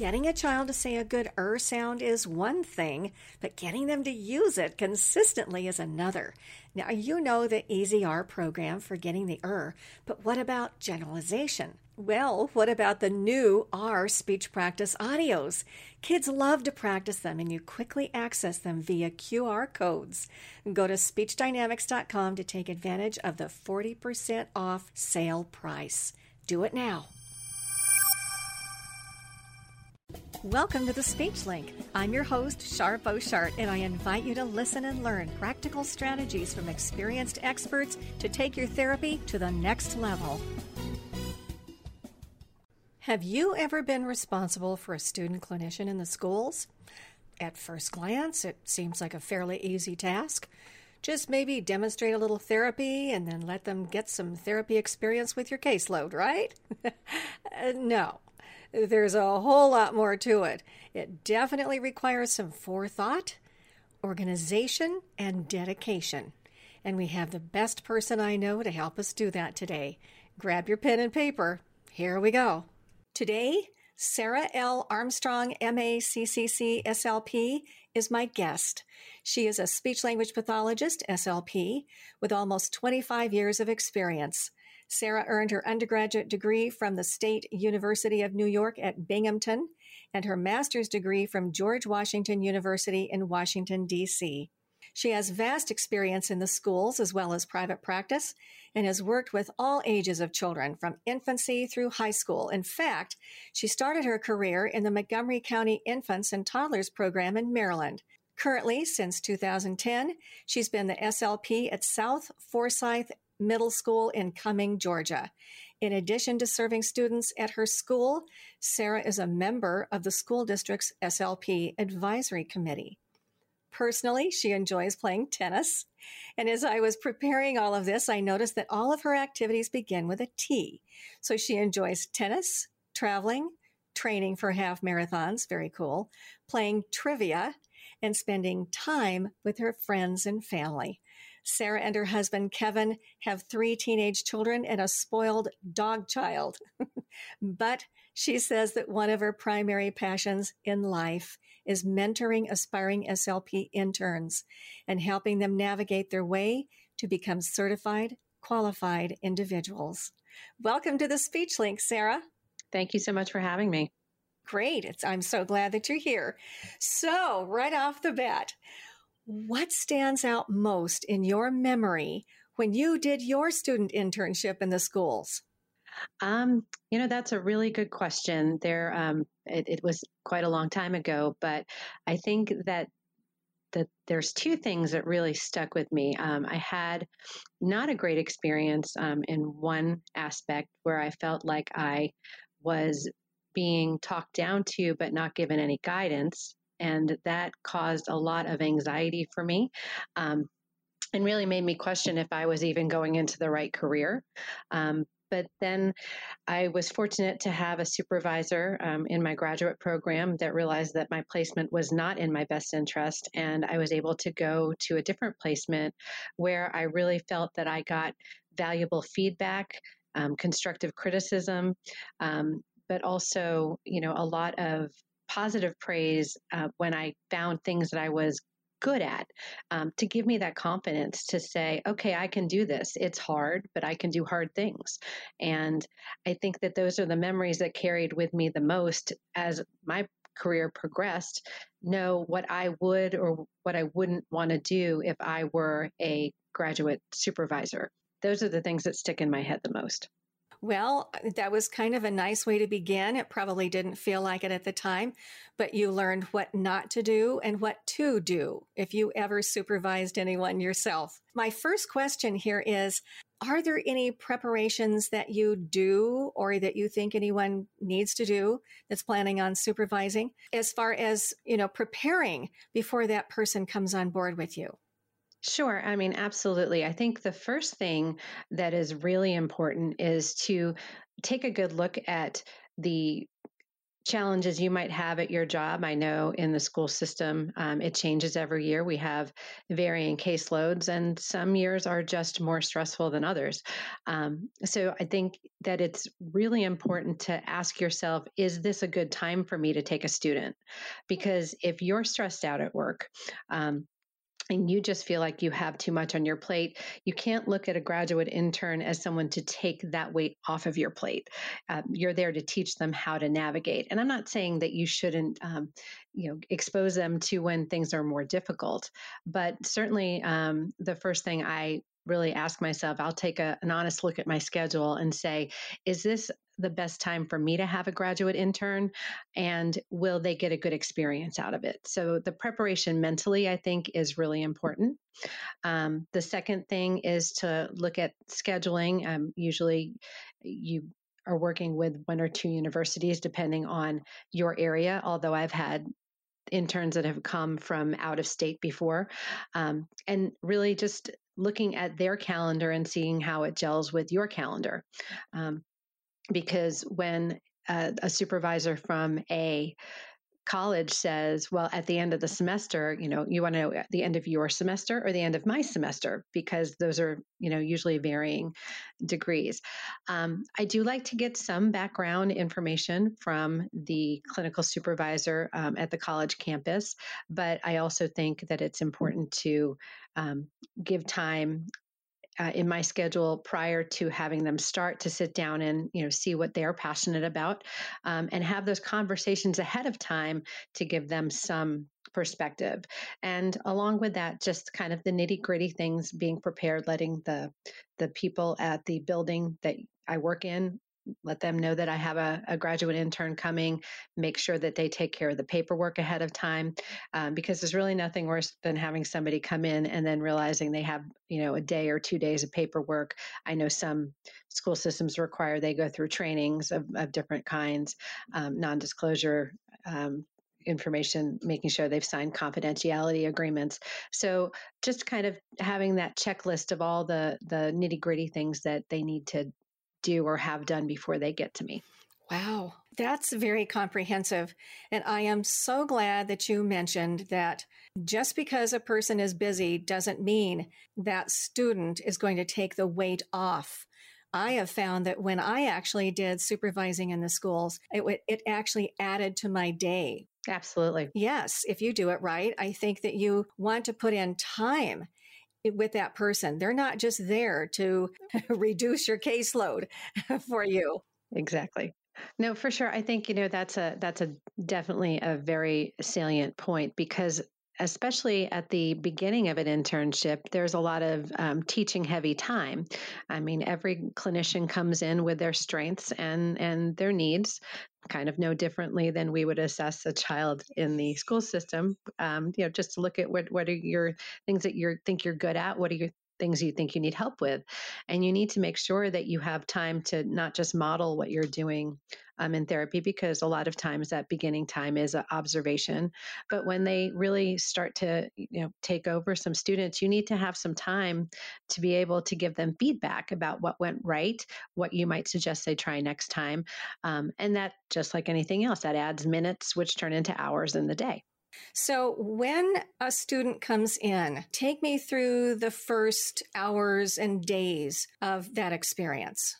Getting a child to say a good er sound is one thing, but getting them to use it consistently is another. Now, you know the Easy R program for getting the er, but what about generalization? Well, what about the new R speech practice audios? Kids love to practice them and you quickly access them via QR codes. Go to speechdynamics.com to take advantage of the 40% off sale price. Do it now. Welcome to the Speech Link. I'm your host, Sharp O'Shart, and I invite you to listen and learn practical strategies from experienced experts to take your therapy to the next level. Have you ever been responsible for a student clinician in the schools? At first glance, it seems like a fairly easy task. Just maybe demonstrate a little therapy and then let them get some therapy experience with your caseload, right? Uh, no. There's a whole lot more to it. It definitely requires some forethought, organization, and dedication. And we have the best person I know to help us do that today. Grab your pen and paper. Here we go. Today, Sarah L. Armstrong, MACCC SLP, is my guest. She is a speech language pathologist, SLP, with almost 25 years of experience. Sarah earned her undergraduate degree from the State University of New York at Binghamton and her master's degree from George Washington University in Washington, D.C. She has vast experience in the schools as well as private practice and has worked with all ages of children from infancy through high school. In fact, she started her career in the Montgomery County Infants and Toddlers Program in Maryland. Currently, since 2010, she's been the SLP at South Forsyth Middle School in Cumming, Georgia. In addition to serving students at her school, Sarah is a member of the school district's SLP Advisory Committee. Personally, she enjoys playing tennis. And as I was preparing all of this, I noticed that all of her activities begin with a T. So she enjoys tennis, traveling, training for half marathons, very cool, playing trivia, and spending time with her friends and family. Sarah and her husband, Kevin, have three teenage children and a spoiled dog child. but she says that one of her primary passions in life is mentoring aspiring SLP interns and helping them navigate their way to become certified, qualified individuals. Welcome to the Speech Link, Sarah. Thank you so much for having me. Great. It's, I'm so glad that you're here. So, right off the bat, what stands out most in your memory when you did your student internship in the schools? Um, you know, that's a really good question. There, um, it, it, was quite a long time ago, but I think that that there's two things that really stuck with me. Um, I had not a great experience um, in one aspect where I felt like I was being talked down to, but not given any guidance and that caused a lot of anxiety for me. Um, and really made me question if I was even going into the right career. Um, but then I was fortunate to have a supervisor um, in my graduate program that realized that my placement was not in my best interest. And I was able to go to a different placement where I really felt that I got valuable feedback, um, constructive criticism, um, but also, you know, a lot of positive praise uh, when I found things that I was good at um, to give me that confidence to say, okay, I can do this. It's hard, but I can do hard things. And I think that those are the memories that carried with me the most as my career progressed. Know what I would or what I wouldn't want to do if I were a graduate supervisor. Those are the things that stick in my head the most. Well, uh, that was kind of a nice way to begin. It probably didn't feel like it at the time, but you learned what not to do and what to do if you ever supervised anyone yourself. My first question here is Are there any preparations that you do or that you think anyone needs to do that's planning on supervising as far as, you know, preparing before that person comes on board with you? Sure. I mean, absolutely. I think the first thing that is really important is to take a good look at the challenges you might have at your job. I know in the school system, um, it changes every year. We have varying caseloads, and some years are just more stressful than others. Um, so I think that it's really important to ask yourself is this a good time for me to take a student? Because if you're stressed out at work, um, and you just feel like you have too much on your plate, you can't look at a graduate intern as someone to take that weight off of your plate. Um, you're there to teach them how to navigate. And I'm not saying that you shouldn't, um, you know, expose them to when things are more difficult, but certainly um, the first thing I really ask myself, I'll take a, an honest look at my schedule and say, is this the best time for me to have a graduate intern? And will they get a good experience out of it? So the preparation mentally i think is really important. Um, the second thing is to look at scheduling. Um, usually you are working with one or two universities depending on your area although i've had interns that have come from out of state before. Um, and really just looking at their calendar and seeing how it gels with your calendar. Um, because when a, a supervisor from a college says, well, at the end of the semester, you know, you want to know at the end of your semester or the end of my semester, because those are, you know, usually varying degrees. Um, I do like to get some background information from the clinical supervisor um, at the college campus, but I also think that it's important to um, give time uh, in my schedule prior to having them start to sit down and you know see what they're passionate about um, and have those conversations ahead of time to give them some perspective. And along with that just kind of the nitty gritty things being prepared letting the the people at the building that i work in let them know that I have a, a, graduate intern coming, make sure that they take care of the paperwork ahead of time, um, because there's really nothing worse than having somebody come in and then realizing they have, you know, a day or two days of paperwork. I know some school systems require they go through trainings of, of different kinds, um, non disclosure. Um, information making sure they've signed confidentiality agreements so just kind of having that checklist of all the the nitty gritty things that they need to do or have done before they get to me. Wow, that's very comprehensive. And I am so glad that you mentioned that just because a person is busy doesn't mean that student is going to take the weight off. I have found that when I actually did supervising in the schools, it, it actually added to my day. Absolutely. Yes, if you do it right, I think that you want to put in time with that person. They're not just there to reduce your caseload for you. Exactly. No, for sure. I think you know that's a that's a definitely a very salient point because especially at the beginning of an internship, there's a lot of um, teaching heavy time. I mean, every clinician comes in with their strengths and and their needs, kind of no differently than we would assess a child in the school system. Um, you know, just to look at what what are your things that you think you're good at, what are your things you think you need help with. And you need to make sure that you have time to not just model what you're doing um, in therapy, because a lot of times that beginning time is an observation. But when they really start to, you know, take over some students, you need to have some time to be able to give them feedback about what went right, what you might suggest they try next time. Um, and that, just like anything else, that adds minutes, which turn into hours in the day. So, when a student comes in, take me through the first hours and days of that experience.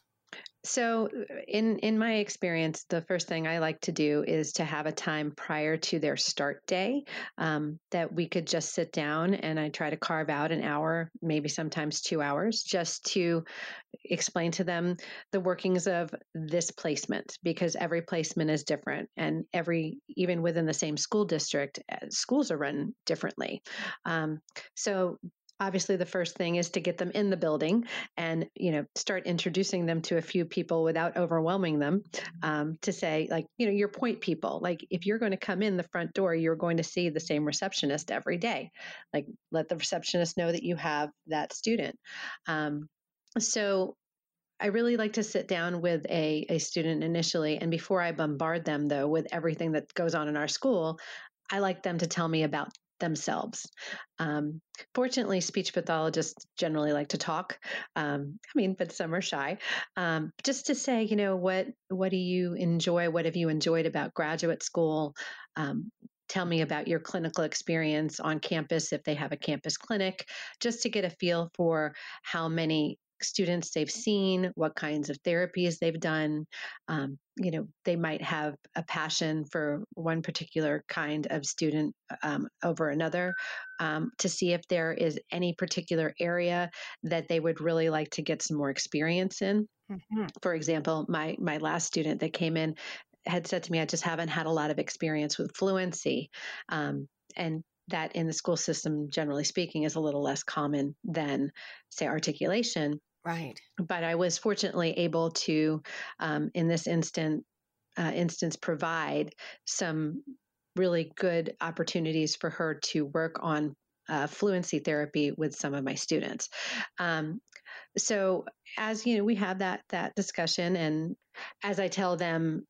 So, in in my experience, the first thing I like to do is to have a time prior to their start day um, that we could just sit down and I try to carve out an hour, maybe sometimes two hours, just to explain to them the workings of this placement because every placement is different, and every even within the same school district, uh, schools are run differently. Um, so obviously the first thing is to get them in the building and you know start introducing them to a few people without overwhelming them um, to say like you know your point people like if you're going to come in the front door you're going to see the same receptionist every day like let the receptionist know that you have that student um, so I really like to sit down with a, a student initially. And before I bombard them, though, with everything that goes on in our school, I like them to tell me about themselves. Um, fortunately, speech pathologists generally like to talk. Um, I mean, but some are shy. Um, just to say, you know, what what do you enjoy? What have you enjoyed about graduate school? Um, tell me about your clinical experience on campus if they have a campus clinic, just to get a feel for how many students they've seen, what kinds of therapies they've done. Um, you know, they might have a passion for one particular kind of student um, over another um, to see if there is any particular area that they would really like to get some more experience in. Mm-hmm. For example, my my last student that came in had said to me, "I just haven't had a lot of experience with fluency," um, and that in the school system, generally speaking, is a little less common than, say, articulation. Right. But I was fortunately able to, um, in this instant, uh, instance, provide some really good opportunities for her to work on uh, fluency therapy with some of my students. Um, so as you know, we have that that discussion, and as I tell them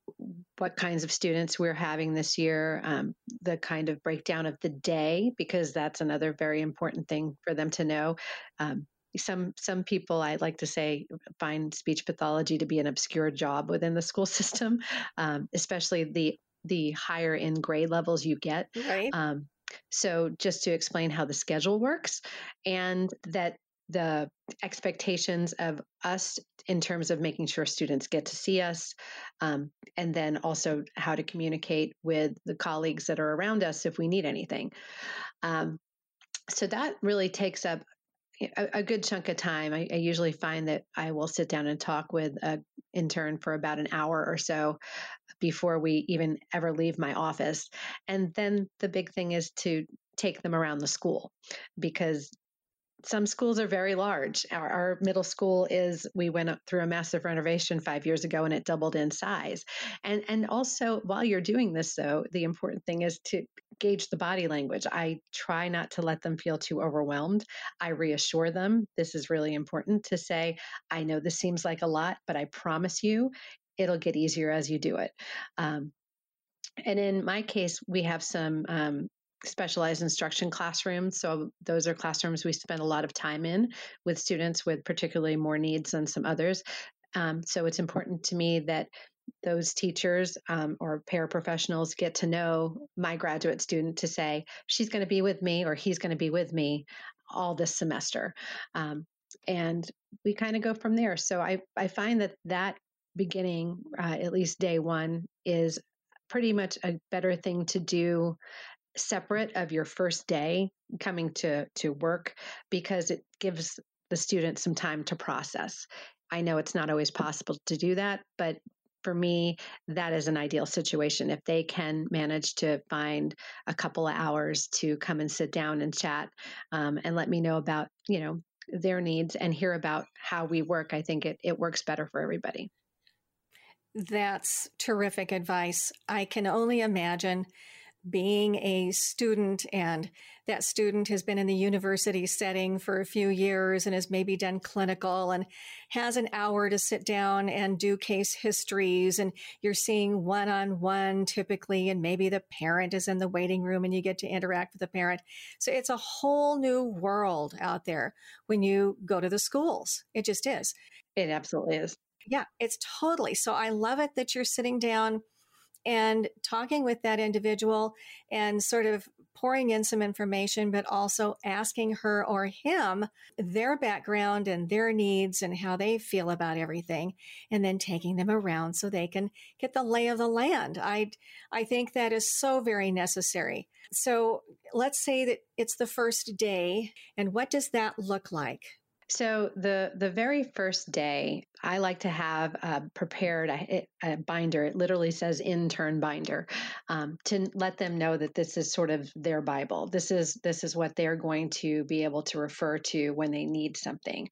what kinds of students we're having this year, um, the kind of breakdown of the day, because that's another very important thing for them to know. Um, some some people I like to say find speech pathology to be an obscure job within the school system, um, especially the the higher in grade levels you get. Right. Um, so just to explain how the schedule works, and that the expectations of us in terms of making sure students get to see us, um, and then also how to communicate with the colleagues that are around us if we need anything. Um, so that really takes up a, a good chunk of time. I, I, usually find that I will sit down and talk with an intern for about an hour or so before we even ever leave my office. And then the big thing is to take them around the school because some schools are very large. Our, our, middle school is we went through a massive renovation five years ago and it doubled in size. And and also while you're doing this though, the important thing is to gauge the body language. I try not to let them feel too overwhelmed. I reassure them. This is really important to say, I know this seems like a lot, but I promise you it'll get easier as you do it. Um, and in my case, we have some um, specialized instruction classrooms. So those are classrooms we spend a lot of time in with students with particularly more needs than some others. Um, so it's important to me that those teachers um, or paraprofessionals get to know my graduate student to say she's going to be with me or he's going to be with me all this semester um, and we kind of go from there so i, I find that that beginning uh, at least day one is pretty much a better thing to do separate of your first day coming to to work because it gives the student some time to process. I know it's not always possible to do that, but for me, that is an ideal situation. If they can manage to find a couple of hours to come and sit down and chat um, and let me know about, you know, their needs and hear about how we work, I think it, it works better for everybody. That's terrific advice. I can only imagine being a student and that student has been in the university setting for a few years and has maybe done clinical and has an hour to sit down and do case histories and you're seeing one on one typically and maybe the parent is in the waiting room and you get to interact with the parent. So it's a whole new world out there when you go to the schools. It just is. It absolutely is. Yeah, it's totally. So I love it that you're sitting down and talking with that individual and sort of pouring in some information, but also asking her or him their background and their needs and how they feel about everything, and then taking them around so they can get the lay of the land. I, I think that is so very necessary. So let's say that it's the first day, and what does that look like? So the the very first day, I like to have prepared a, a, binder. It literally says intern binder um, to let them know that this is sort of their Bible. This is this is what they're going to be able to refer to when they need something,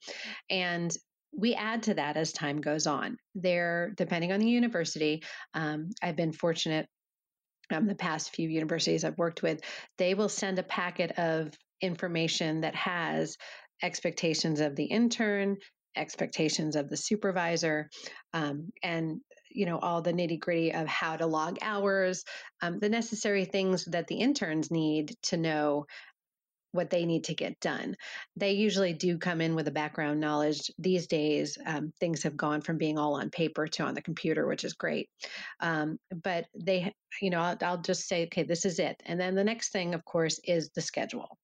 and we add to that as time goes on. There, depending on the university, um, I've been fortunate. Um, the past few universities I've worked with, they will send a packet of information that has expectations of the intern, expectations of the supervisor, um, and you know all the nitty gritty of how to log hours um, the necessary things that the interns need to know what they need to get done. They usually do come in with a background knowledge. These days, um, things have gone from being all on paper to on the computer, which is great. Um, but they, you know, I'll, I'll, just say, okay, this is it. And then the next thing, of course, is the schedule.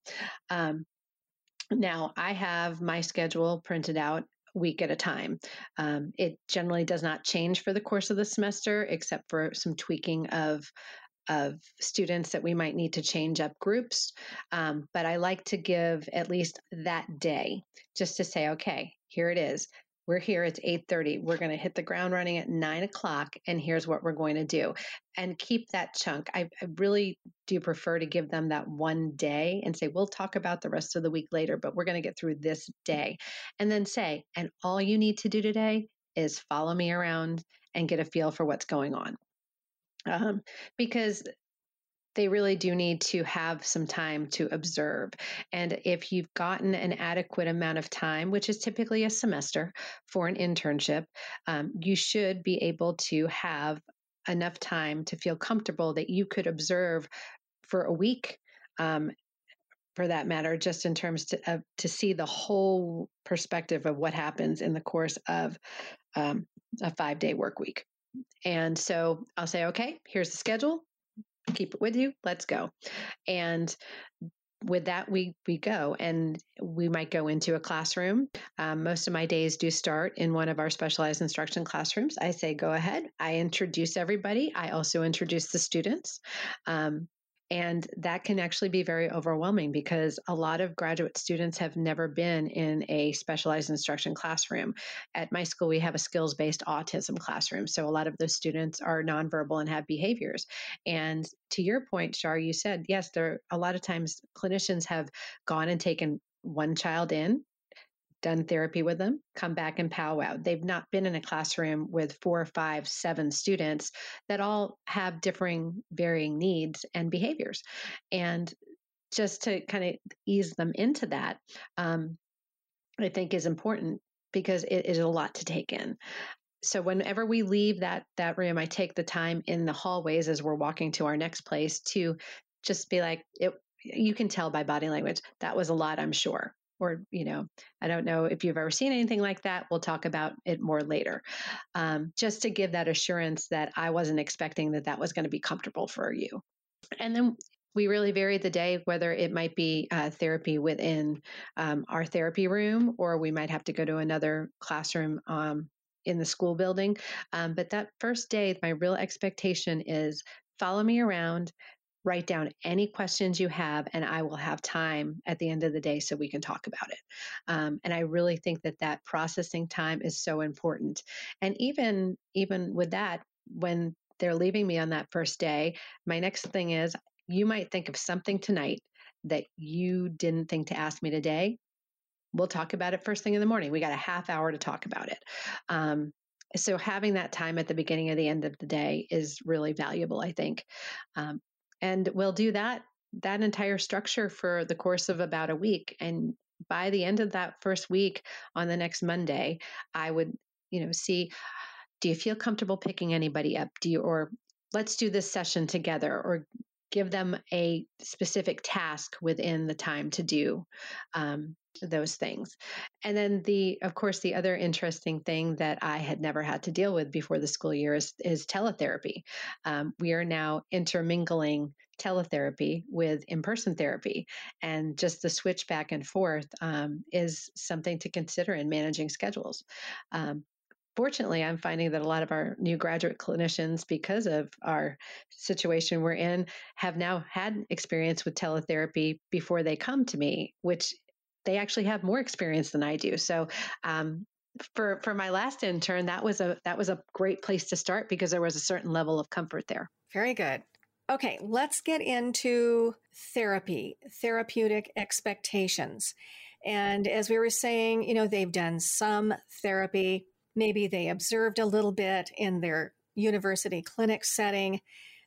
Now, I have my schedule printed out week at a time. Um, it generally does not change for the course of the semester, except for some tweaking of of students that we might need to change up groups. Um, but I like to give at least that day just to say, okay, here it is. We're here. It's 8:30. We're going to hit the ground running at nine o'clock, and here's what we're going to do. And keep that chunk. I, I really do prefer to give them that one day and say, we'll talk about the rest of the week later, but we're going to get through this day. And then say, and all you need to do today is follow me around and get a feel for what's going on um, because they really do need to have some time to observe. And if you've gotten an adequate amount of time, which is typically a semester for an internship, um, you should be able to have enough time to feel comfortable that you could observe for a week. Um, for that matter, just in terms to, uh, to see the whole perspective of what happens in the course of um, a five day work week. And so I'll say, okay, here's the schedule. Keep it with you. Let's go. And with that we we go and we might go into a classroom um, most of my days do start in one of our specialized instruction classrooms i say go ahead i introduce everybody i also introduce the students um, and that can actually be very overwhelming because a lot of graduate students have never been in a specialized instruction classroom. At my school, we have a skills based autism classroom. So a lot of those students are nonverbal and have behaviors. And to your point, Shar, you said, yes, there a lot of times clinicians have gone and taken one child in done therapy with them, come back and powwow. They've not been in a classroom with four, five, seven students that all have differing, varying needs and behaviors. And just to kind of ease them into that, um, I think is important because it is a lot to take in. So whenever we leave that that room, I take the time in the hallways as we're walking to our next place to just be like, it, you can tell by body language that was a lot, I'm sure or you know i don't know if you've ever seen anything like that we'll talk about it more later. Um, just to give that assurance that i wasn't expecting that that was going to be comfortable for you. And then we really vary the day whether it might be uh, therapy within um, our therapy room or we might have to go to another classroom um, in the school building. Um, but that first day my real expectation is follow me around write down any questions you have and i will have time at the end of the day so we can talk about it. Um, and i really think that that processing time is so important. And even even with that when they're leaving me on that first day my next thing is you might think of something tonight that you didn't think to ask me today. We'll talk about it first thing in the morning. We got a half hour to talk about it. Um, so having that time at the beginning of the end of the day is really valuable i think. Um, and we'll do that that entire structure for the course of about a week and by the end of that first week on the next monday i would you know see do you feel comfortable picking anybody up? Do you or let's do this session together or give them a specific task within the time to do um, those things. And then the of course the other interesting thing that I had never had to deal with before the school year is, is teletherapy. Um, we are now intermingling teletherapy with in-person therapy and just the switch back and forth um, is something to consider in managing schedules um, fortunately, I'm finding that a lot of our new graduate clinicians, because of our situation we're in, have now had experience with teletherapy before they come to me, which they actually have more experience than I do. So, um, for for my last intern, that was a that was a great place to start because there was a certain level of comfort there. Very good. Okay, let's get into therapy, therapeutic expectations. And as we were saying, you know, they've done some therapy. Maybe they observed a little bit in their university clinic setting.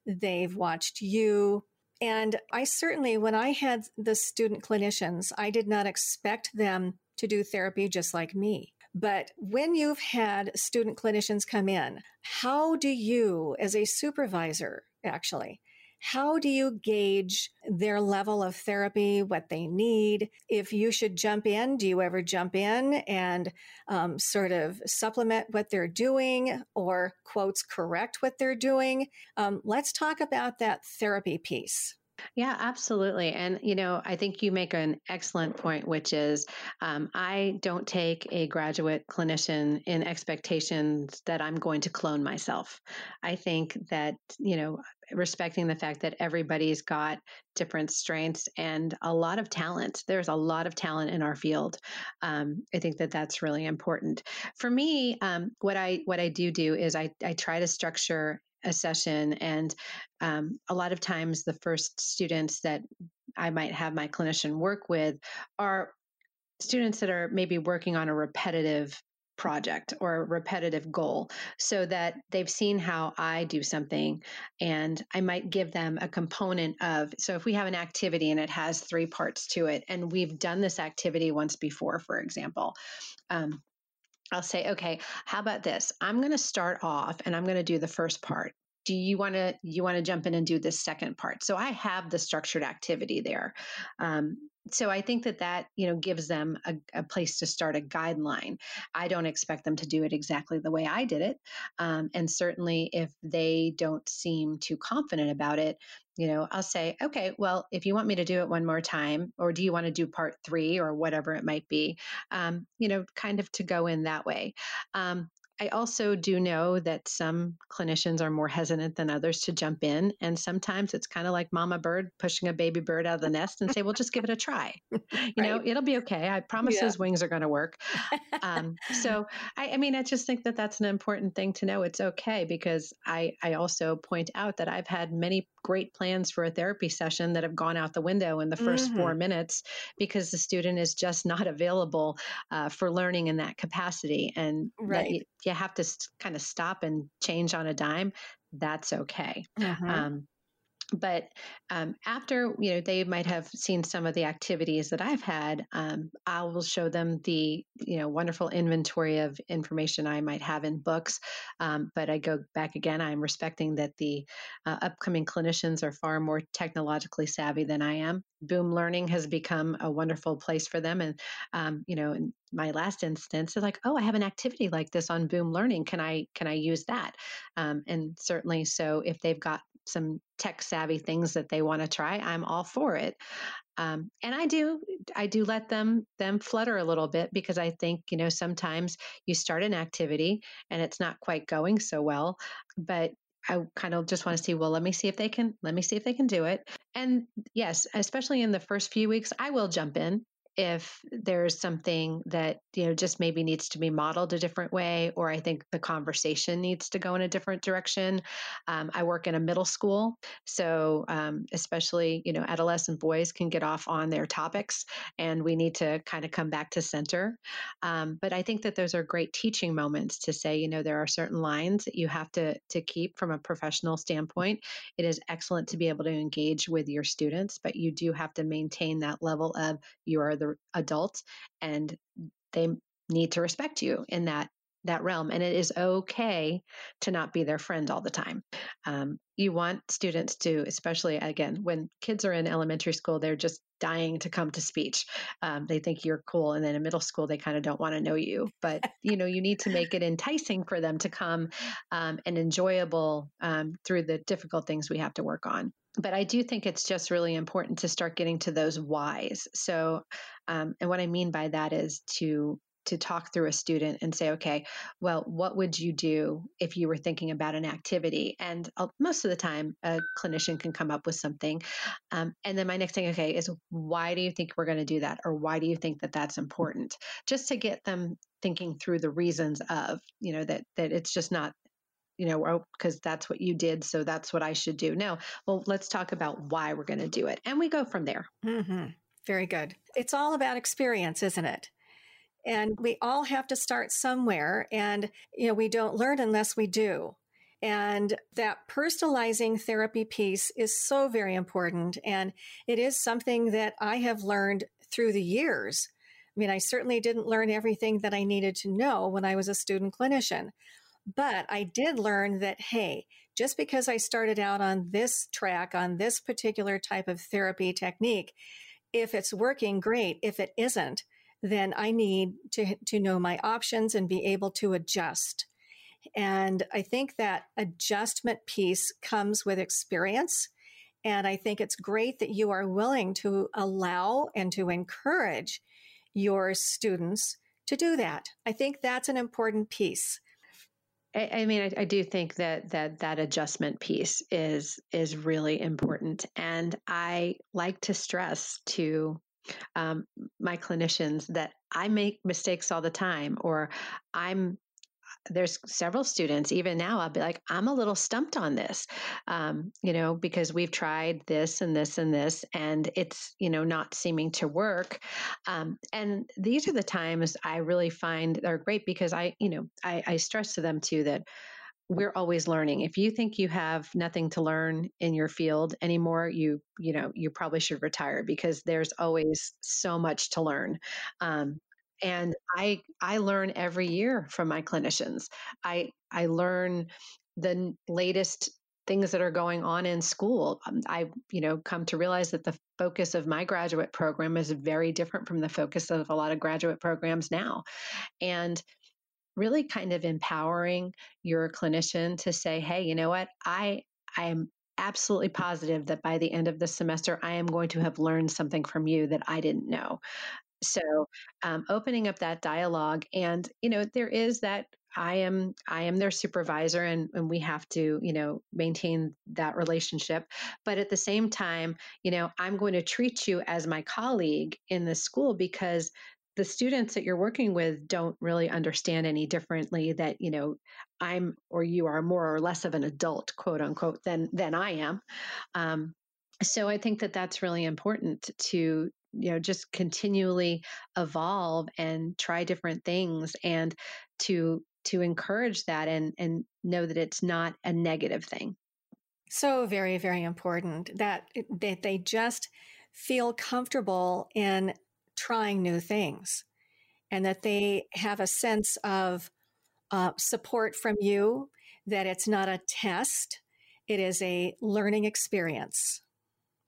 They've watched you and I certainly, when I had the student clinicians, I did not expect them to do therapy just like me. But when you've had student clinicians come in, how do you, as a supervisor, actually, how do you gauge their level of therapy, what they need? If you should jump in, do you ever jump in and um, sort of supplement what they're doing or, quotes, correct what they're doing? Um, let's talk about that therapy piece. Yeah, absolutely. And, you know, I think you make an excellent point, which is um, I don't take a graduate clinician in expectations that I'm going to clone myself. I think that, you know, respecting the fact that everybody's got different strengths and a lot of talent. There's a lot of talent in our field. Um, I think that that's really important. For me, um, what I what I do do is I I try to structure a session and um, a lot of times the first students that i might have my clinician work with are students that are maybe working on a repetitive project or repetitive goal so that they've seen how I do something and I might give them a component of so if we have an activity and it has three parts to it and we've done this activity once before for example um, I'll say, okay, how about this? I'm going to start off and I'm going to do the first part. Do you want to you want to jump in and do the second part? So I have the structured activity there. Um, so I think that that you know gives them a, a, place to start a guideline. I don't expect them to do it exactly the way I did it, um, and certainly if they don't seem too confident about it, you know, I'll say, okay, well, if you want me to do it one more time, or do you want to do part three, or whatever it might be, um, you know, kind of to go in that way. Um, I also do know that some clinicians are more hesitant than others to jump in. And sometimes it's kind of like mama bird pushing a baby bird out of the nest and say, well, just give it a try. You right. know, it'll be okay. I promise yeah. his wings are going to work. Um, so, I, I, mean, I just think that that's an important thing to know. It's okay because I, I also point out that I've had many great plans for a therapy session that have gone out the window in the 1st mm-hmm. four minutes because the student is just not available uh, for learning in that capacity. And right you have to kind of stop and change on a dime, that's okay. Mm-hmm. Um, but um, after you know they might have seen some of the activities that i've had um, i will show them the you know wonderful inventory of information i might have in books um, but i go back again i'm respecting that the uh, upcoming clinicians are far more technologically savvy than i am. Boom learning has become a wonderful place for them and um, you know in my last instance they're like oh i have an activity like this on boom learning. Can i can i use that? Um, and certainly so if they've got some tech savvy things that they want to try, I'm all for it. Um, and I do, I do let them them flutter a little bit because I think you know sometimes you start an activity and it's not quite going so well, but I kind of just want to see, well, let me see if they can, let me see if they can do it. And yes, especially in the first few weeks, I will jump in if there's something that you know just maybe needs to be modeled a different way or i think the conversation needs to go in a different direction. Um, i work in a middle school so um, especially you know adolescent boys can get off on their topics and we need to kind of come back to center. Um, but i think that those are great teaching moments to say you know there are certain lines that you have to to keep from a professional standpoint. It is excellent to be able to engage with your students but you do have to maintain that level of you are the adult and they need to respect you in that that realm and it is okay to not be their friend all the time. Um, you want students to especially again when kids are in elementary school they're just dying to come to speech. Um, they think you're cool and then in middle school they kind of don't want to know you but you know you need to make it enticing for them to come um, and enjoyable um, through the difficult things we have to work on but I do think it's just really important to start getting to those whys. So, um, and what I mean by that is to to talk through a student and say, okay, well, what would you do if you were thinking about an activity? And I'll, most of the time, a clinician can come up with something. Um, and then my next thing, okay, is why do you think we're going to do that, or why do you think that that's important? Just to get them thinking through the reasons of, you know, that that it's just not you know, oh, because that's what you did, so that's what I should do. No, well, let's talk about why we're going to do it. And we go from there. Mm-hmm. Very good. It's all about experience, isn't it? And we all have to start somewhere. And, you know, we don't learn unless we do. And that personalizing therapy piece is so very important. And it is something that I have learned through the years I mean, I certainly didn't learn everything that I needed to know when I was a student clinician. But I did learn that, hey, just because I started out on this track, on this particular type of therapy technique, if it's working, great. If it isn't, then I need to, to know my options and be able to adjust. And I think that adjustment piece comes with experience. And I think it's great that you are willing to allow and to encourage your students to do that. I think that's an important piece. I, I mean, I, I, do think that that that adjustment piece is is really important, and I like to stress to um, my clinicians that I make mistakes all the time, or I'm there's several students even now i'll be like i'm a little stumped on this um, you know because we've tried this and this and this and it's you know not seeming to work um, and these are the times i really find are great because i you know I, I stress to them too that we're always learning. If you think you have nothing to learn in your field anymore you you know you probably should retire because there's always so much to learn um, and i i learn every year from my clinicians. I i learn the latest things that are going on in school. Um, i you know come to realize that the focus of my graduate program is very different from the focus of a lot of graduate programs now and really kind of empowering your clinician to say hey you know what? I i am absolutely positive that by the end of the semester i am going to have learned something from you that i didn't know so um, opening up that dialogue and you know there is that i am i am their supervisor and, and we have to you know maintain that relationship. But at the same time you know i'm going to treat you as my colleague in the school because the students that you're working with don't really understand any differently that you know i'm or you are more or less of an adult quote unquote than than i am. Um, so i think that that's really important to you know just continually evolve and try different things and to to encourage that and and know that it's not a negative thing. So very very important that that they just feel comfortable in trying new things and that they have a sense of uh, support from you that it's not a test it is a learning experience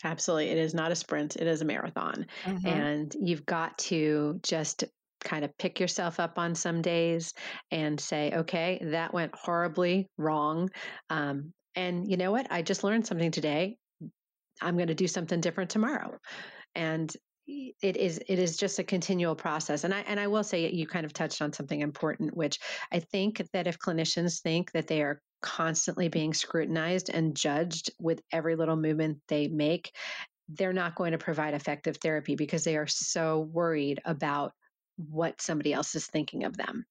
Absolutely. It is not a sprint, it is a marathon. Mm-hmm. And you've got to just kind of pick yourself up on some days and say, okay, that went horribly wrong. Um, and you know what? I just learned something today. I'm going to do something different tomorrow. And it is it is just a continual process and i and i will say you kind of touched on something important which i think that if clinicians think that they are constantly being scrutinized and judged with every little movement they make, they're not going to provide effective therapy because they are so worried about what somebody else is thinking of them.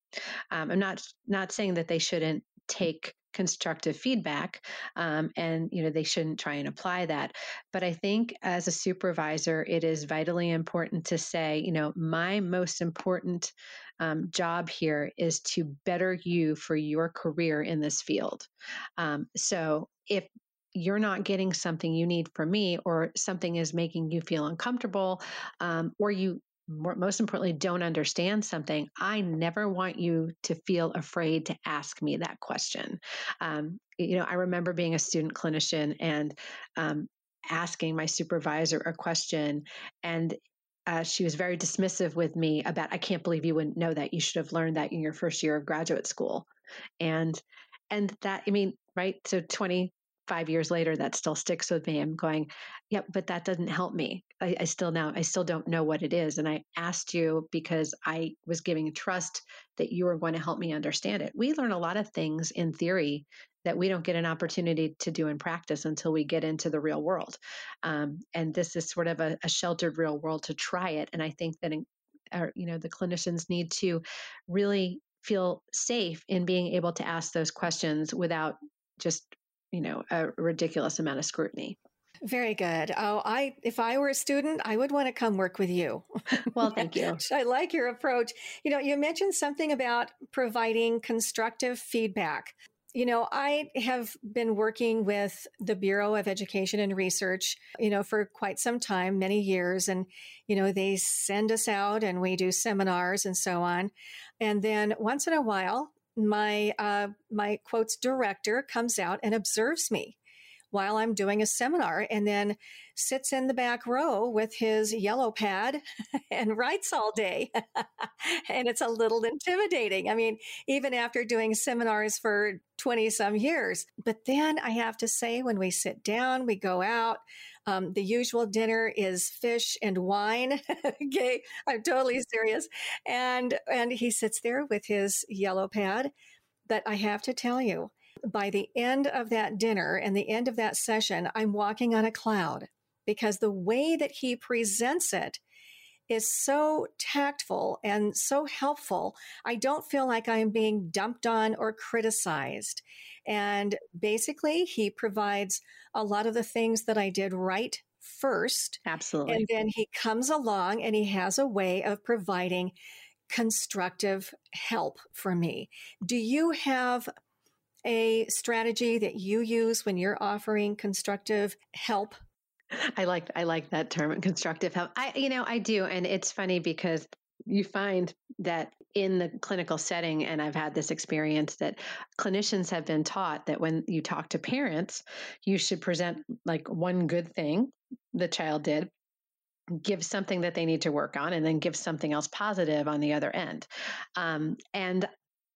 Um, I'm not not saying that they shouldn't take constructive feedback um, and you know they shouldn't try and apply that but i think as a supervisor it is vitally important to say you know my most important um, job here is to better you for your career in this field. Um, so if you're not getting something you need from me, or something is making you feel uncomfortable, um, or you most importantly don't understand something i never want you to feel afraid to ask me that question um, you know i remember being a student clinician and um, asking my supervisor a question and uh, she was very dismissive with me about, I can't believe you wouldn't know that. You should have learned that in your first year of graduate school. And, and that, I mean, right. So 25 years later, that still sticks with me. I'm going, yep, but that doesn't help me. I, I still now, I still don't know what it is. And I asked you because I was giving trust that you were going to help me understand it. We learn a lot of things in theory that we don't get an opportunity to do in practice until we get into the real world. Um, and this is sort of a, a, sheltered real world to try it. And I think that, in, our, you know, the clinicians need to really feel safe in being able to ask those questions without just, you know, a ridiculous amount of scrutiny. Very good. Oh, I if I were a student, I would want to come work with you. Well, thank you. I like your approach. You know, you mentioned something about providing constructive feedback You know, I have been working with the Bureau of Education and Research, you know, for quite some time, many years. And, you know, they send us out and we do seminars and so on. And then once in a while, my uh, my quotes director comes out and observes me while I'm doing a seminar and then sits in the back row with his yellow pad and writes all day. and it's a little intimidating. I mean, even after doing seminars for 20 some years. But then I have to say, when we sit down, we go out. Um, the usual dinner is fish and wine. okay, I'm totally serious. And and he sits there with his yellow pad. But I have to tell you, by the end of that dinner and the end of that session, I'm walking on a cloud because the way that he presents it is so tactful and so helpful. I don't feel like I'm being dumped on or criticized. And basically, he provides a lot of the things that I did right first. Absolutely. And then he comes along and he has a way of providing constructive help for me. Do you have a strategy that you use when you're offering constructive help? I like I like that term constructive help. I you know I do and it's funny because you find that in the clinical setting and I've had this experience that clinicians have been taught that when you talk to parents you should present like one good thing the child did give something that they need to work on and then give something else positive on the other end um, and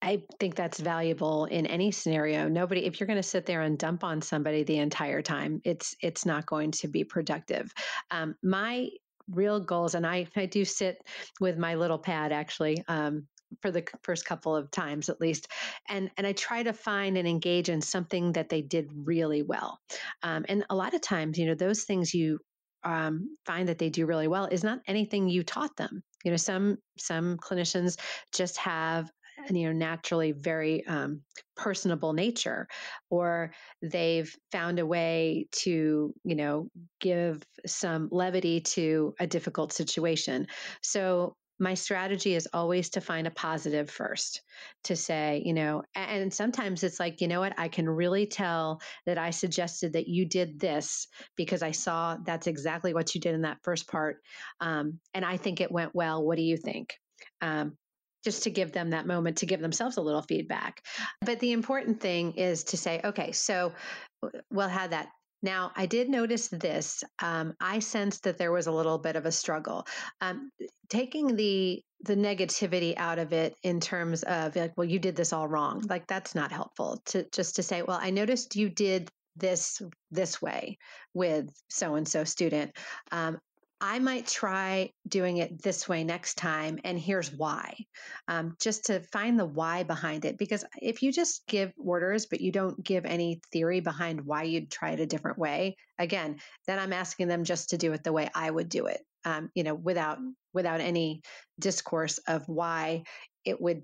I think that's valuable in any scenario. Nobody, if you're going to sit there and dump on somebody the entire time, it's it's not going to be productive. Um, my real goals, and I I do sit with my little pad actually. Um, for the first couple of times at least and and i try to find and engage in something that they did really well um, and a lot of times you know those things you um, find that they do really well is not anything you taught them you know some some clinicians just have and you know naturally very um, personable nature or they've found a way to you know give some levity to a difficult situation. So my strategy is always to find a positive first to say you know and sometimes it's like you know what? I can really tell that i suggested that you did this because i saw that's exactly what you did in that first part um, and i think it went well. What do you think? Um, just to give them that moment to give themselves a little feedback. But the important thing is to say, okay, so we'll have that. Now, I did notice this. Um, I sensed that there was a little bit of a struggle. Um, taking the the negativity out of it in terms of like, well, you did this all wrong. Like that's not helpful. To just to say, well, I noticed you did this this way with so and so student. Um, I might try doing it this way next time, and here's why. Um, just to find the why behind it. Because if you just give orders, but you don't give any theory behind why you'd try it a different way, again, then I'm asking them just to do it the way I would do it. Um, you know, without without any discourse of why it would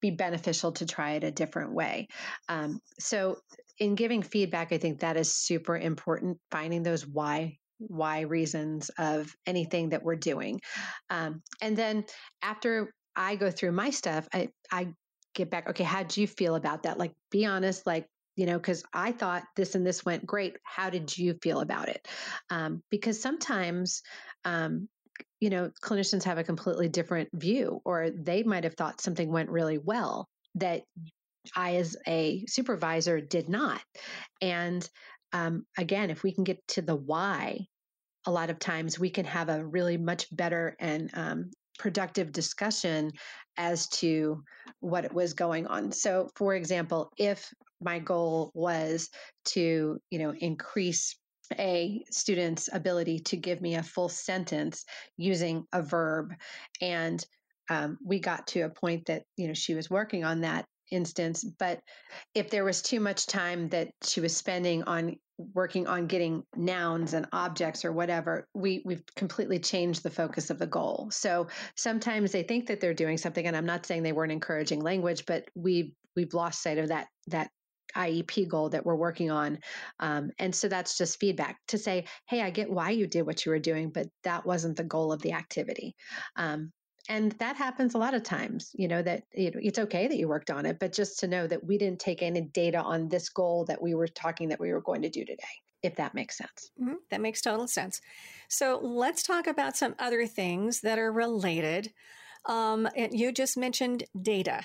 be beneficial to try it a different way. Um, so, in giving feedback, I think that is super important. Finding those why why reasons of anything that we're doing. Um, and then after I go through my stuff, I, I get back, okay, how do you feel about that? Like, be honest, like, you know, because I thought this and this went great. How did you feel about it? Um, because sometimes, um, you know, clinicians have a completely different view, or they might have thought something went really well that I, as a supervisor, did not. And um, again, if we can get to the why, a lot of times we can have a really much better and um, productive discussion as to what was going on. So, for example, if my goal was to, you know, increase a student's ability to give me a full sentence using a verb and um, we got to a point that you know she was working on that instance but if there was too much time that she was spending on working on getting nouns and objects or whatever we we've completely changed the focus of the goal so sometimes they think that they're doing something and i'm not saying they weren't encouraging language but we've we've lost sight of that that IEP goal that we're working on. Um, and so that's just feedback to say, hey, I get why you did what you were doing, but that wasn't the goal of the activity. Um, and that happens a lot of times you know that it's okay that you worked on it but just to know that we didn't take any data on this goal that we were talking that we were going to do today if that makes sense. Mm-hmm. that makes total sense. So let's talk about some other things that are related um, and you just mentioned data.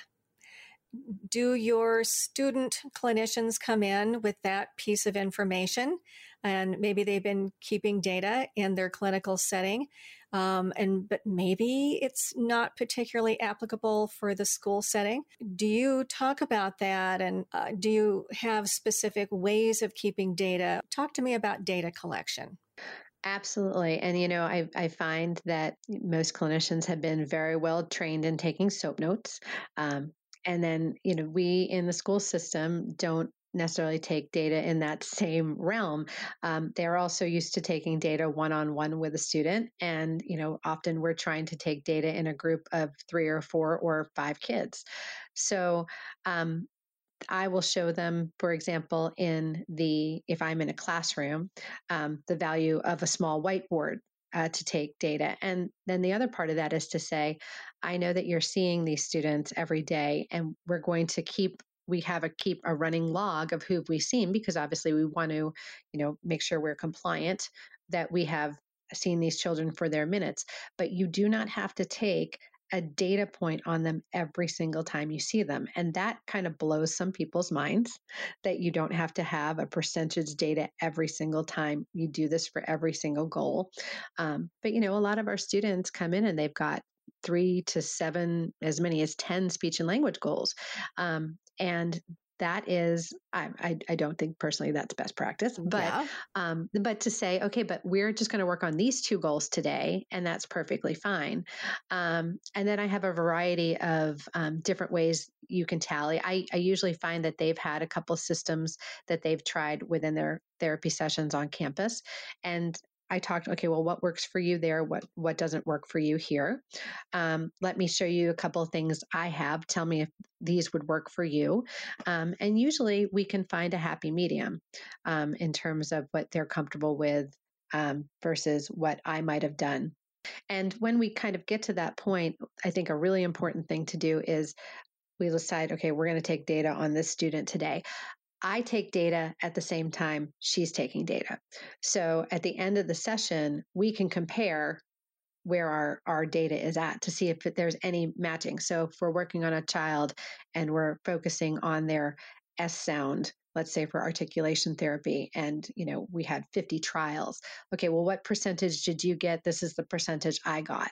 Do your student clinicians come in with that piece of information and maybe they've been keeping data in their clinical setting um, and but maybe it's not particularly applicable for the school setting do you talk about that and uh, do you have specific ways of keeping data talk to me about data collection Absolutely. And, you know, I, I find that most clinicians have been very well trained in taking SOAP notes. Um, and then, you know, we in the school system don't necessarily take data in that same realm. Um, they're also used to taking data one on one with a student. And, you know, often we're trying to take data in a group of three or four or five kids. So, um, I will show them, for example, in the, if I'm in a classroom, um, the value of a small whiteboard uh, to take data. And then the other part of that is to say, I know that you're seeing these students every day, and we're going to keep we have a keep a running log of who we've seen because obviously we want to you know make sure we're compliant that we have seen these children for their minutes but you do not have to take a data point on them every single time you see them. And that kind of blows some people's minds that you don't have to have a percentage data every single time you do this for every single goal. Um, but, you know, a lot of our students come in and they've got three to seven, as many as 10 speech and language goals. Um, and that is I, I, I, don't think personally that's best practice but yeah. um, but to say okay but we're just going to work on these two goals today and that's perfectly fine um, and then i have a variety of um, different ways you can tally I, I usually find that they've had a couple systems that they've tried within their therapy sessions on campus and I talked, okay, well, what works for you there? What what doesn't work for you here? Um, let me show you a couple of things I have. Tell me if these would work for you. Um, and usually we can find a happy medium um, in terms of what they're comfortable with um, versus what I might have done. And when we kind of get to that point, I think a really important thing to do is we decide, okay, we're going to take data on this student today. I take data at the same time she's taking data. So at the end of the session, we can compare where our, our data is at to see if there's any matching. So if we're working on a child and we're focusing on their S sound, let's say for articulation therapy, and you know, we had 50 trials. Okay, well, what percentage did you get? This is the percentage I got.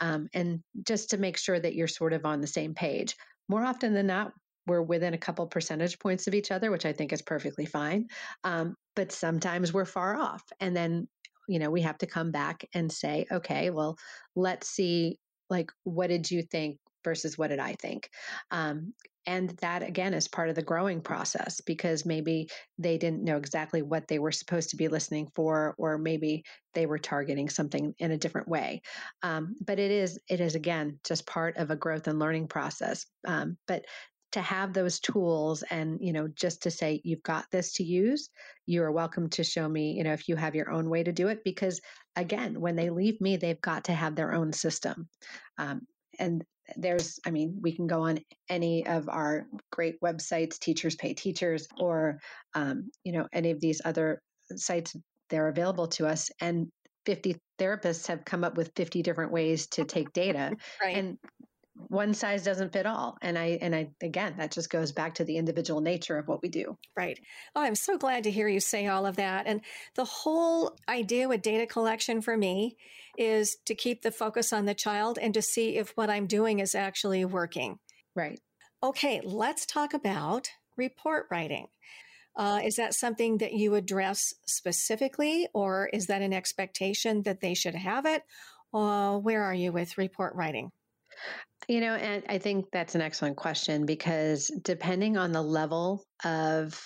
Um, and just to make sure that you're sort of on the same page. More often than not, we're within a couple percentage points of each other, which I think is perfectly fine. Um, but sometimes we're far off. And then, you know, we have to come back and say, okay, well, let's see, like, what did you think versus what did I think? Um, and that again is part of the growing process because maybe they didn't know exactly what they were supposed to be listening for, or maybe they were targeting something in a different way. Um, but it is, it is again just part of a growth and learning process. Um, but to have those tools and you know just to say you've got this to use you are welcome to show me you know if you have your own way to do it because again when they leave me they've got to have their own system um, and there's i mean we can go on any of our great websites teachers pay teachers or um, you know any of these other sites they're available to us and 50 therapists have come up with 50 different ways to take data right. and one size doesn't fit all and i and i again that just goes back to the individual nature of what we do. Right. Oh i'm so glad to hear you say all of that and the whole idea with data collection for me is to keep the focus on the child and to see if what i'm doing is actually working. Right. Okay let's talk about report writing. Uh, is that something that you address specifically or is that an expectation that they should have it? Uh, where are you with report writing you know, and I think that's an excellent question because depending on the level of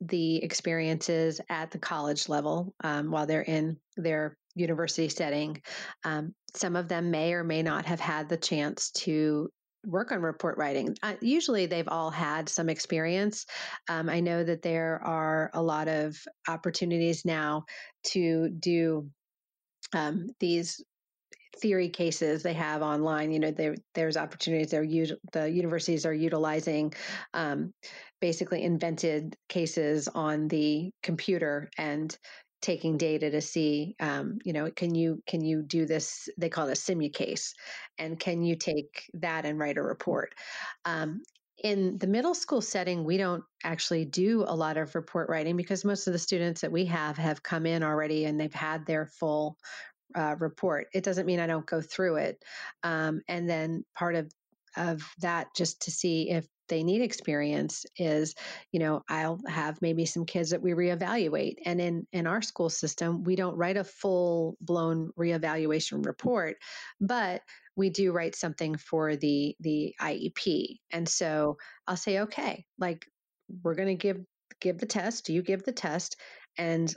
the experiences at the college level um, while they're in their university setting, um, some of them may or may not have had the chance to work on report writing. Uh, usually, they've all had some experience. Um, I know that there are a lot of opportunities now to do um, these theory cases they have online. You know, there's opportunities. They're the universities are utilizing um, basically invented cases on the computer and taking data to see um, you know can you can you do this they call it a Simucase and can you take that and write a report um, in the middle school setting we don't actually do a lot of report writing because most of the students that we have have come in already and they've had their full uh, report. It doesn't mean i don't go through it um, and then part of of that just to see if they need experience is you know i'll have maybe some kids that we reevaluate and in in our school system we don't write a full blown reevaluation report but we do write something for the the iep and so i'll say okay like we're going to give give the test you give the test and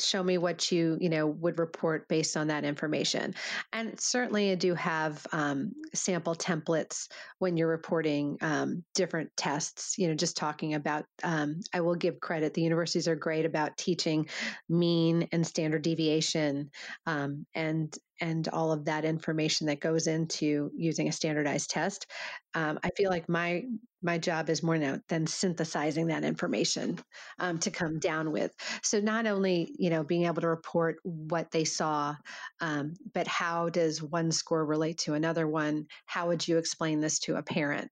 show me what you you know would report based on that information. And certainly i do have um, sample templates when you're reporting um, different tests you know just talking about um, i will give credit the universities are great about teaching mean and standard deviation um, and and all of that information that goes into using a standardized test. Um, I feel like my my job is more now than synthesizing that information um, to come down with. So not only you know being able to report what they saw, um, but how does one score relate to another one? How would you explain this to a parent?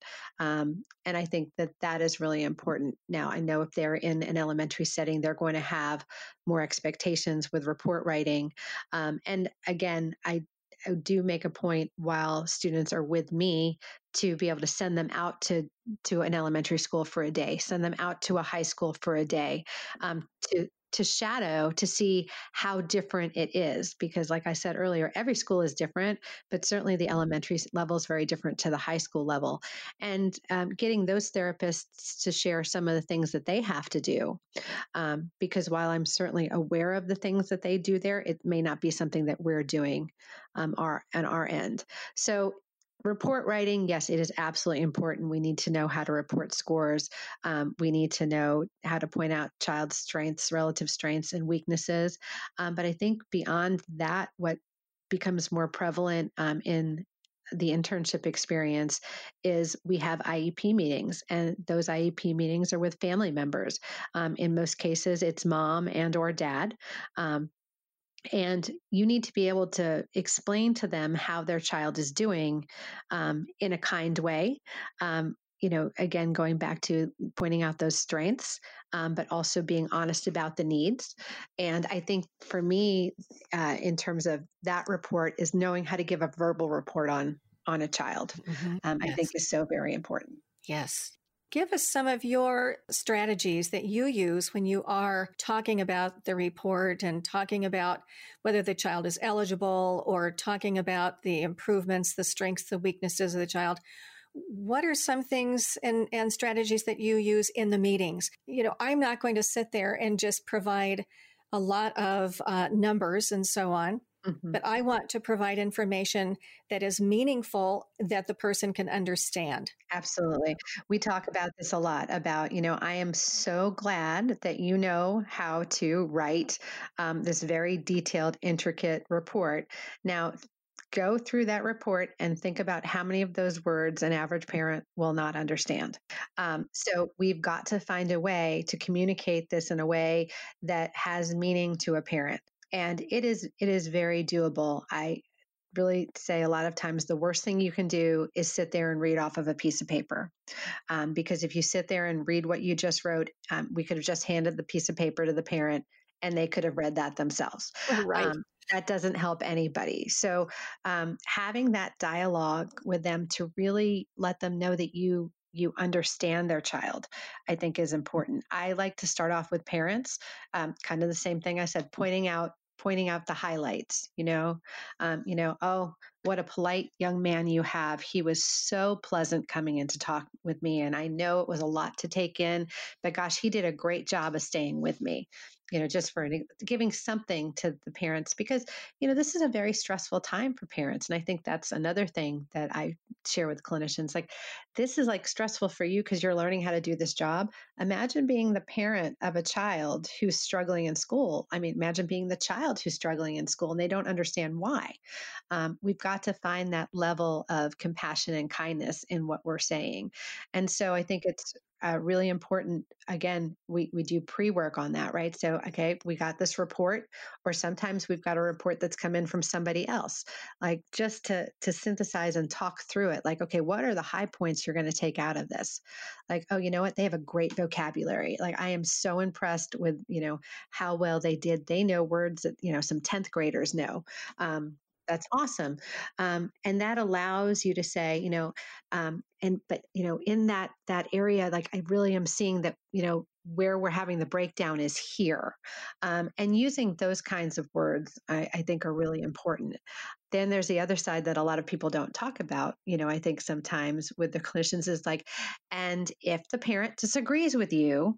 And I think that that is really important. Now I know if they're in an elementary setting, they're going to have more expectations with report writing. Um, and again, I, I do make a point while students are with me to be able to send them out to to an elementary school for a day, send them out to a high school for a day, um, to to shadow to see how different it is because like i said earlier every school is different but certainly the elementary level is very different to the high school level and um, getting those therapists to share some of the things that they have to do um, because while i'm certainly aware of the things that they do there it may not be something that we're doing um, our, on our end. So report writing, yes, it is absolutely important. We need to know how to report scores. Um, we need to know how to point out child strengths, relative strengths, and weaknesses. Um, but I think beyond that, what becomes more prevalent um, in the internship experience is we have IEP meetings, and those IEP meetings are with family members. Um, in most cases, it's mom and or dad. Um, and you need to be able to explain to them how their child is doing um, in a kind way um, you know again going back to pointing out those strengths um, but also being honest about the needs and i think for me uh, in terms of that report is knowing how to give a verbal report on on a child mm-hmm. Um, yes. i think is so very important yes Give us some of your strategies that you use when you are talking about the report and talking about whether the child is eligible or talking about the improvements, the strengths, the weaknesses of the child. What are some things and, and strategies that you use in the meetings? You know, I'm not going to sit there and just provide a lot of uh, numbers and so on. Mm-hmm. But I want to provide information that is meaningful that the person can understand. Absolutely. We talk about this a lot about, you know, I am so glad that you know how to write um, this very detailed, intricate report. Now, go through that report and think about how many of those words an average parent will not understand. Um, so we've got to find a way to communicate this in a way that has meaning to a parent and it is it is very doable. I really say a lot of times the worst thing you can do is sit there and read off of a piece of paper. Um, because if you sit there and read what you just wrote, um, we could have just handed the piece of paper to the parent and they could have read that themselves. Right. Um, that doesn't help anybody. So, um, having that dialogue with them to really let them know that you you understand their child, I think is important. I like to start off with parents, um, kind of the same thing I said, pointing out pointing out the highlights you know? Um, you know oh what a polite young man you have. He was so pleasant coming in to talk with me and i know it was a lot to take in but gosh he did a great job of staying with me you know, just for giving something to the parents because, you know, this is a very stressful time for parents. And I think that's another thing that I share with clinicians. Like, this is like stressful for you because you're learning how to do this job. Imagine being the parent of a child who's struggling in school. I mean, imagine being the child who's struggling in school and they don't understand why. Um, we've got to find that level of compassion and kindness in what we're saying. And so I think it's uh, really important. Again, we, we do pre work on that, right? So, okay, we got this report, or sometimes we've got a report that's come in from somebody else, like just to, to synthesize and talk through it. Like, okay, what are the high points you're going to take out of this? Like, oh, you know what? They have a great vocabulary. Like, I am so impressed with, you know, how well they did. They know words that, you know, some 10th graders know. Um, that's awesome um, and that allows you to say you know um, and but you know in that that area like i really am seeing that you know where we're having the breakdown is here um, and using those kinds of words I, I think are really important. Then there's the other side that a lot of people don't talk about you know i think sometimes with the clinicians is like and if the parent disagrees with you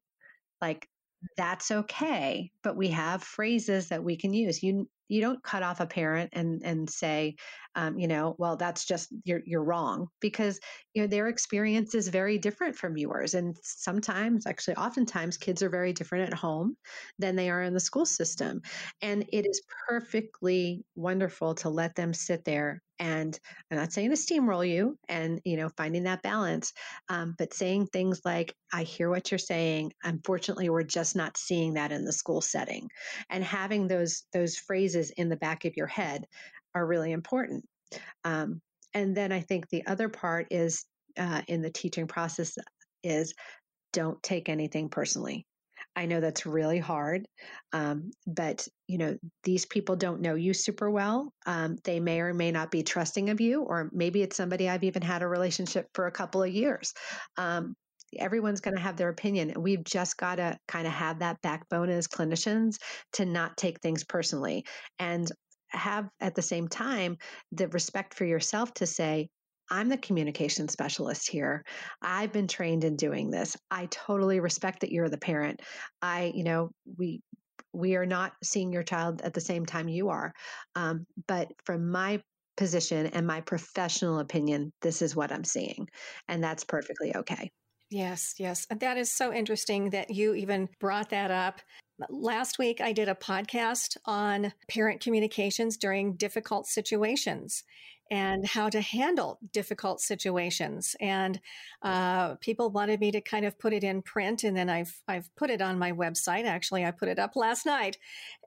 like that's okay but we have phrases that we can use. You you don't cut off a parent and and say um, you know well that's just you're you're wrong because you know their experience is very different from yours and sometimes actually oftentimes kids are very different at home than they are in the school system and it is perfectly wonderful to let them sit there and i'm not saying to steamroll you and you know finding that balance um, but saying things like i hear what you're saying. Unfortunately we're just not seeing that in the school setting and having those those phrases in the back of your head are really important um, and then i think the other part is uh, in the teaching process is don't take anything personally I know that's really hard, um, but you know these people don't know you super well. Um, they may or may not be trusting of you, or maybe it's somebody I've even had a relationship for a couple of years. Um, everyone's going to have their opinion, we've just got to kind of have that backbone as clinicians to not take things personally and have at the same time the respect for yourself to say I'm the communication specialist here. I've been trained in doing this. I totally respect that you're the parent. I, you know, we we are not seeing your child at the same time you are. Um, but from my position and my professional opinion, this is what I'm seeing. And that's perfectly okay. Yes, yes. That is so interesting that you even brought that up. Last week, I did a podcast on parent communications during difficult situations and how to handle difficult situations. And uh, people wanted me to kind of put it in print, and then I've I've put it on my website. Actually, I put it up last night,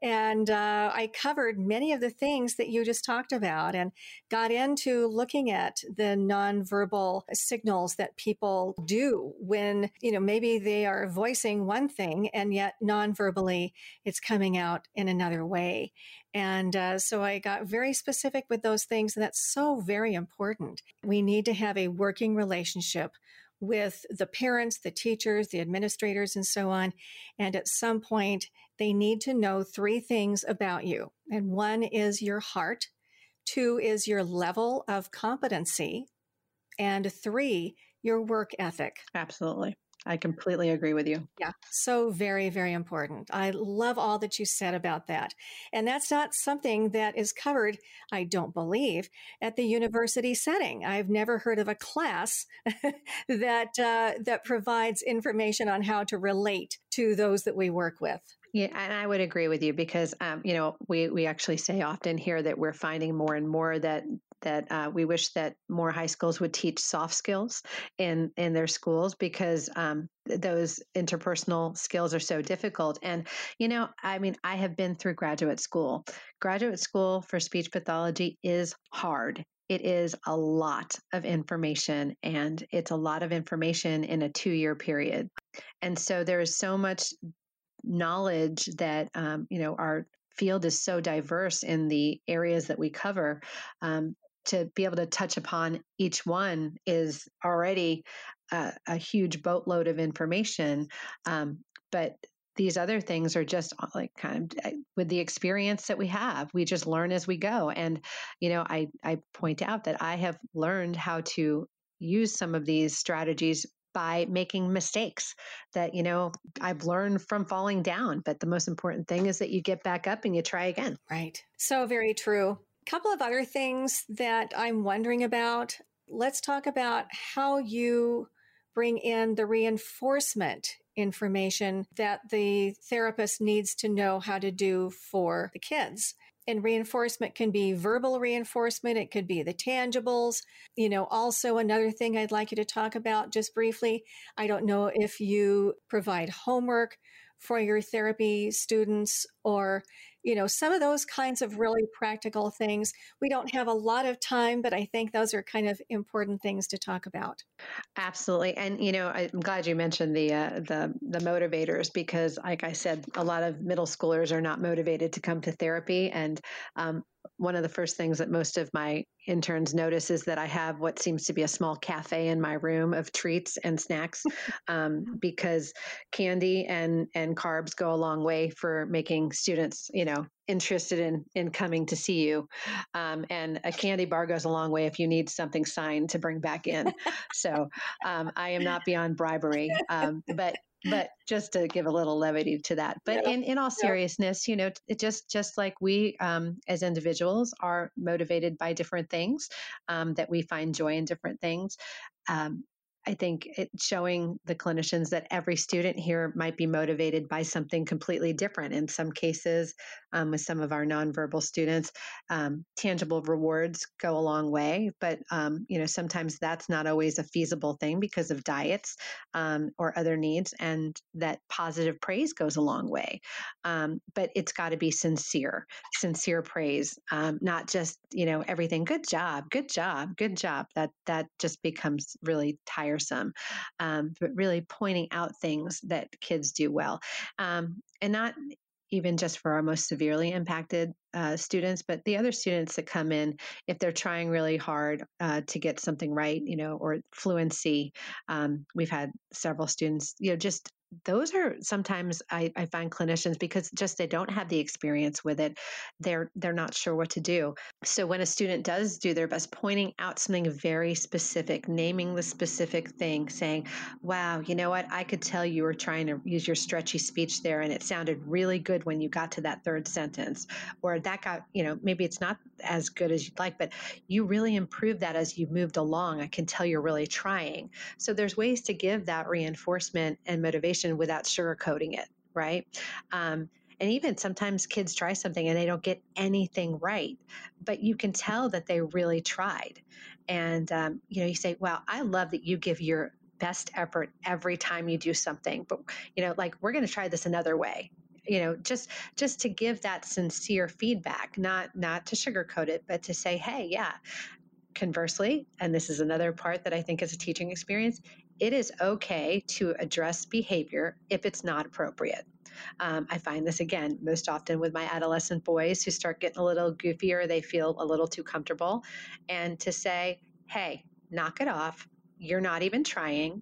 and uh, I covered many of the things that you just talked about, and got into looking at the nonverbal signals that people do when you know maybe they are voicing one thing, and yet nonverbally it's coming out in another way. And uh, so I got very specific with those things. And that's so very important. We need to have a working relationship with the parents, the teachers, the administrators, and so on. And at some point, they need to know three things about you. And one is your heart, two is your level of competency, and three, your work ethic. Absolutely. I completely agree with you. Yeah, so very, very important. I love all that you said about that. And that's not something that is covered, I don't believe, at the university setting. I've never heard of a class that uh, that provides information on how to relate to those that we work with. Yeah, and I would agree with you because um, you know we we actually say often here that we're finding more and more that that uh, we wish that more high schools would teach soft skills in in their schools because um, those interpersonal skills are so difficult. And you know, I mean, I have been through graduate school. Graduate school for speech pathology is hard. It is a lot of information, and it's a lot of information in a two year period. And so there is so much knowledge that um, you know our field is so diverse in the areas that we cover um, to be able to touch upon each one is already a, a huge boatload of information um, but these other things are just uh, like kind of with the experience that we have we just learn as we go. And you know i i point out that i have learned how to use some of these strategies by making mistakes that you know i've learned from falling down but the most important thing is that you get back up and you try again. Right. So very true couple of other things that i'm wondering about. Let's talk about how you bring in the reinforcement information that the therapist needs to know how to do for the kids. And reinforcement can be verbal reinforcement it could be the tangibles. You know also another thing i'd like you to talk about just briefly i don't know if you provide homework for your therapy students or you know, some of those kinds of really practical things. We don't have a lot of time, but I think those are kind of important things to talk about. Absolutely, and you know, I'm glad you mentioned the uh, the the motivators because, like I said, a lot of middle schoolers are not motivated to come to therapy, and um, one of the first things that most of my interns notice is that I have what seems to be a small cafe in my room of treats and snacks, um, because candy and and carbs go a long way for making students, you know, interested in in coming to see you. Um, and a candy bar goes a long way if you need something signed to bring back in. so um, I am not beyond bribery, um, but but just to give a little levity to that but yeah. in, in all seriousness you know it just just like we um, as individuals are motivated by different things um, that we find joy in different things um, I think it's showing the clinicians that every student here might be motivated by something completely different. In some cases, um, with some of our nonverbal students, um, tangible rewards go a long way, but um, you know sometimes that's not always a feasible thing because of diets um, or other needs, and that positive praise goes a long way. Um, but it's got to be sincere, sincere praise, um, not just you know everything. Good job, good job, good job. That that just becomes really tiring tiresome, um, but really pointing out things that kids do well. Um, and not even just for our most severely impacted uh, students, but the other students that come in, if they're trying really hard uh, to get something right, you know, or fluency. Um, we've had several students, you know, just those are sometimes I, I, find clinicians because just they don't have the experience with it they're they're not sure what to do. So when a student does do their best pointing out something very specific naming the specific thing saying wow you know what? I could tell you were trying to use your stretchy speech there and it sounded really good when you got to that third sentence or that got you know maybe it's not as good as you'd like but you really improved that as you moved along. I can tell you're really trying. So there's ways to give that reinforcement and motivation information without sugarcoating it, right? Um, and even sometimes kids try something and they don't get anything right, but you can tell that they really tried. And, um, you know, you say, well I love that you give your best effort every time you do something, but, you know, like we're going to try this another way you know just just to give that sincere feedback not not to sugarcoat it but to say hey yeah conversely and this is another part that i think is a teaching experience it is okay to address behavior if it's not appropriate. Um, I find this again most often with my adolescent boys who start getting a little goofier, they feel a little too comfortable, and to say, hey, knock it off. You're not even trying.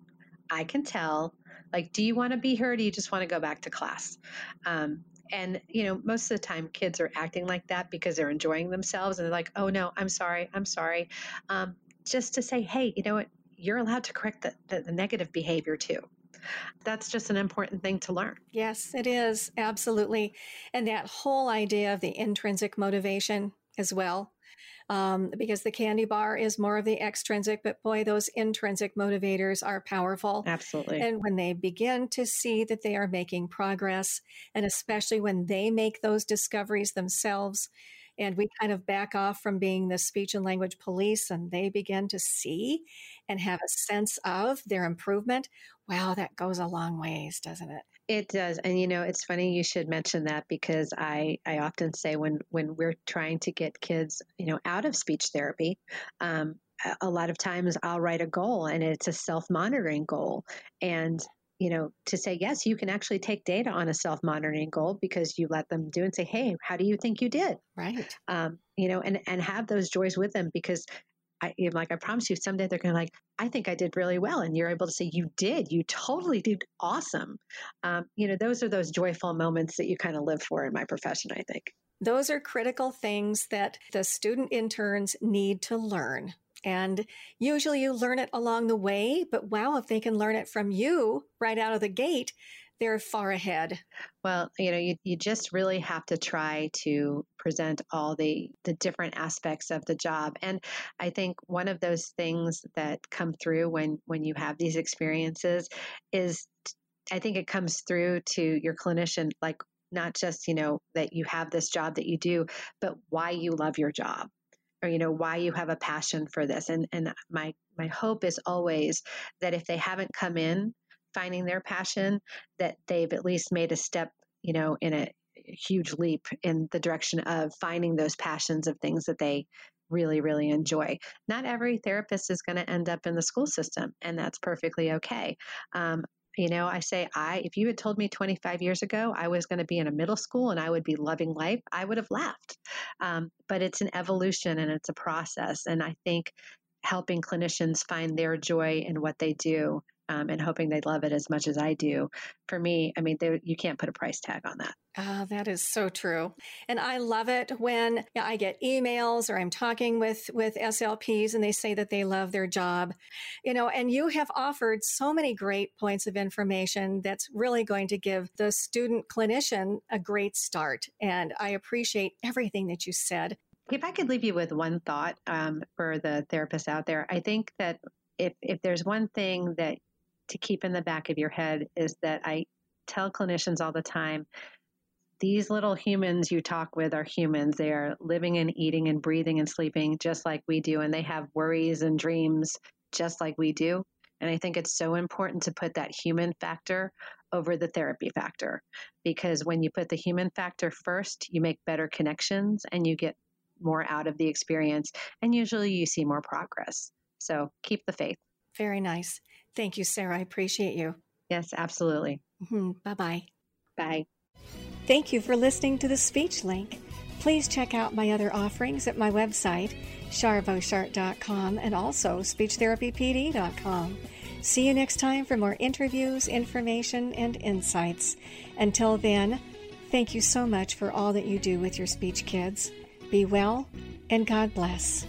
I can tell. Like, do you want to be here or do you just want to go back to class? Um, and, you know, most of the time kids are acting like that because they're enjoying themselves and they're like, oh no, I'm sorry, I'm sorry. Um, just to say, hey, you know what, you're allowed to correct the, the, the negative behavior too that's just an important thing to learn. Yes, it is. Absolutely. And that whole idea of the intrinsic motivation as well. Um, because the candy bar is more of the extrinsic, but boy, those intrinsic motivators are powerful. Absolutely. And when they begin to see that they are making progress, and especially when they make those discoveries themselves, and we kind of back off from being the speech and language police and they begin to see and have a sense of their improvement wow that goes a long ways doesn't it it does and you know it's funny you should mention that because i i often say when when we're trying to get kids you know out of speech therapy um, a lot of times I'll write a goal and it's a self monitoring goal. And you know, to say, yes, you can actually take data on a self monitoring goal because you let them do and say, hey, how do you think you did? Right. Um, you know, and, and have those joys with them because I like I promise you someday they're going to like I think I did really well and you're able to say you did you totally did awesome um, you know those are those joyful moments that you kind of live for in my profession I think those are critical things that the student interns need to learn And usually you learn it along the way, but wow, if they can learn it from you right out of the gate, they're far ahead. Well, you know, you, you just really have to try to present all the the different aspects of the job. And I think one of those things that come through when when you have these experiences is I think it comes through to your clinician like not just, you know, that you have this job that you do, but why you love your job or you know why you have a passion for this and and my my hope is always that if they haven't come in finding their passion that they've at least made a step you know in a huge leap in the direction of finding those passions of things that they really really enjoy. Not every therapist is going to end up in the school system and that's perfectly okay. Um, you know, I say, I, if you had told me 25 years ago I was going to be in a middle school and I would be loving life, I would have laughed. Um, but it's an evolution and it's a process. And I think helping clinicians find their joy in what they do um, and hoping they love it as much as I do. For me, I mean, you can't put a price tag on that. Oh, that is so true. And I love it when I get emails or I'm talking with, with SLPs and they say that they love their job. You know, and you have offered so many great points of information that's really going to give the student clinician a great start. And I appreciate everything that you said. If I could leave you with one thought um, for the therapists out there, I think that if, if there's one thing that to keep in the back of your head is that I tell clinicians all the time these little humans you talk with are humans. They are living and eating and breathing and sleeping just like we do, and they have worries and dreams just like we do. And I think it's so important to put that human factor over the therapy factor because when you put the human factor first, you make better connections and you get more out of the experience, and usually you see more progress. So keep the faith. Very nice. Thank you, Sarah. I appreciate you. Yes, absolutely. Mm-hmm. Bye bye. Bye. Thank you for listening to the Speech Link. Please check out my other offerings at my website, charboshart.com, and also speechtherapypd.com. See you next time for more interviews, information, and insights. Until then, thank you so much for all that you do with your speech kids. Be well, and God bless.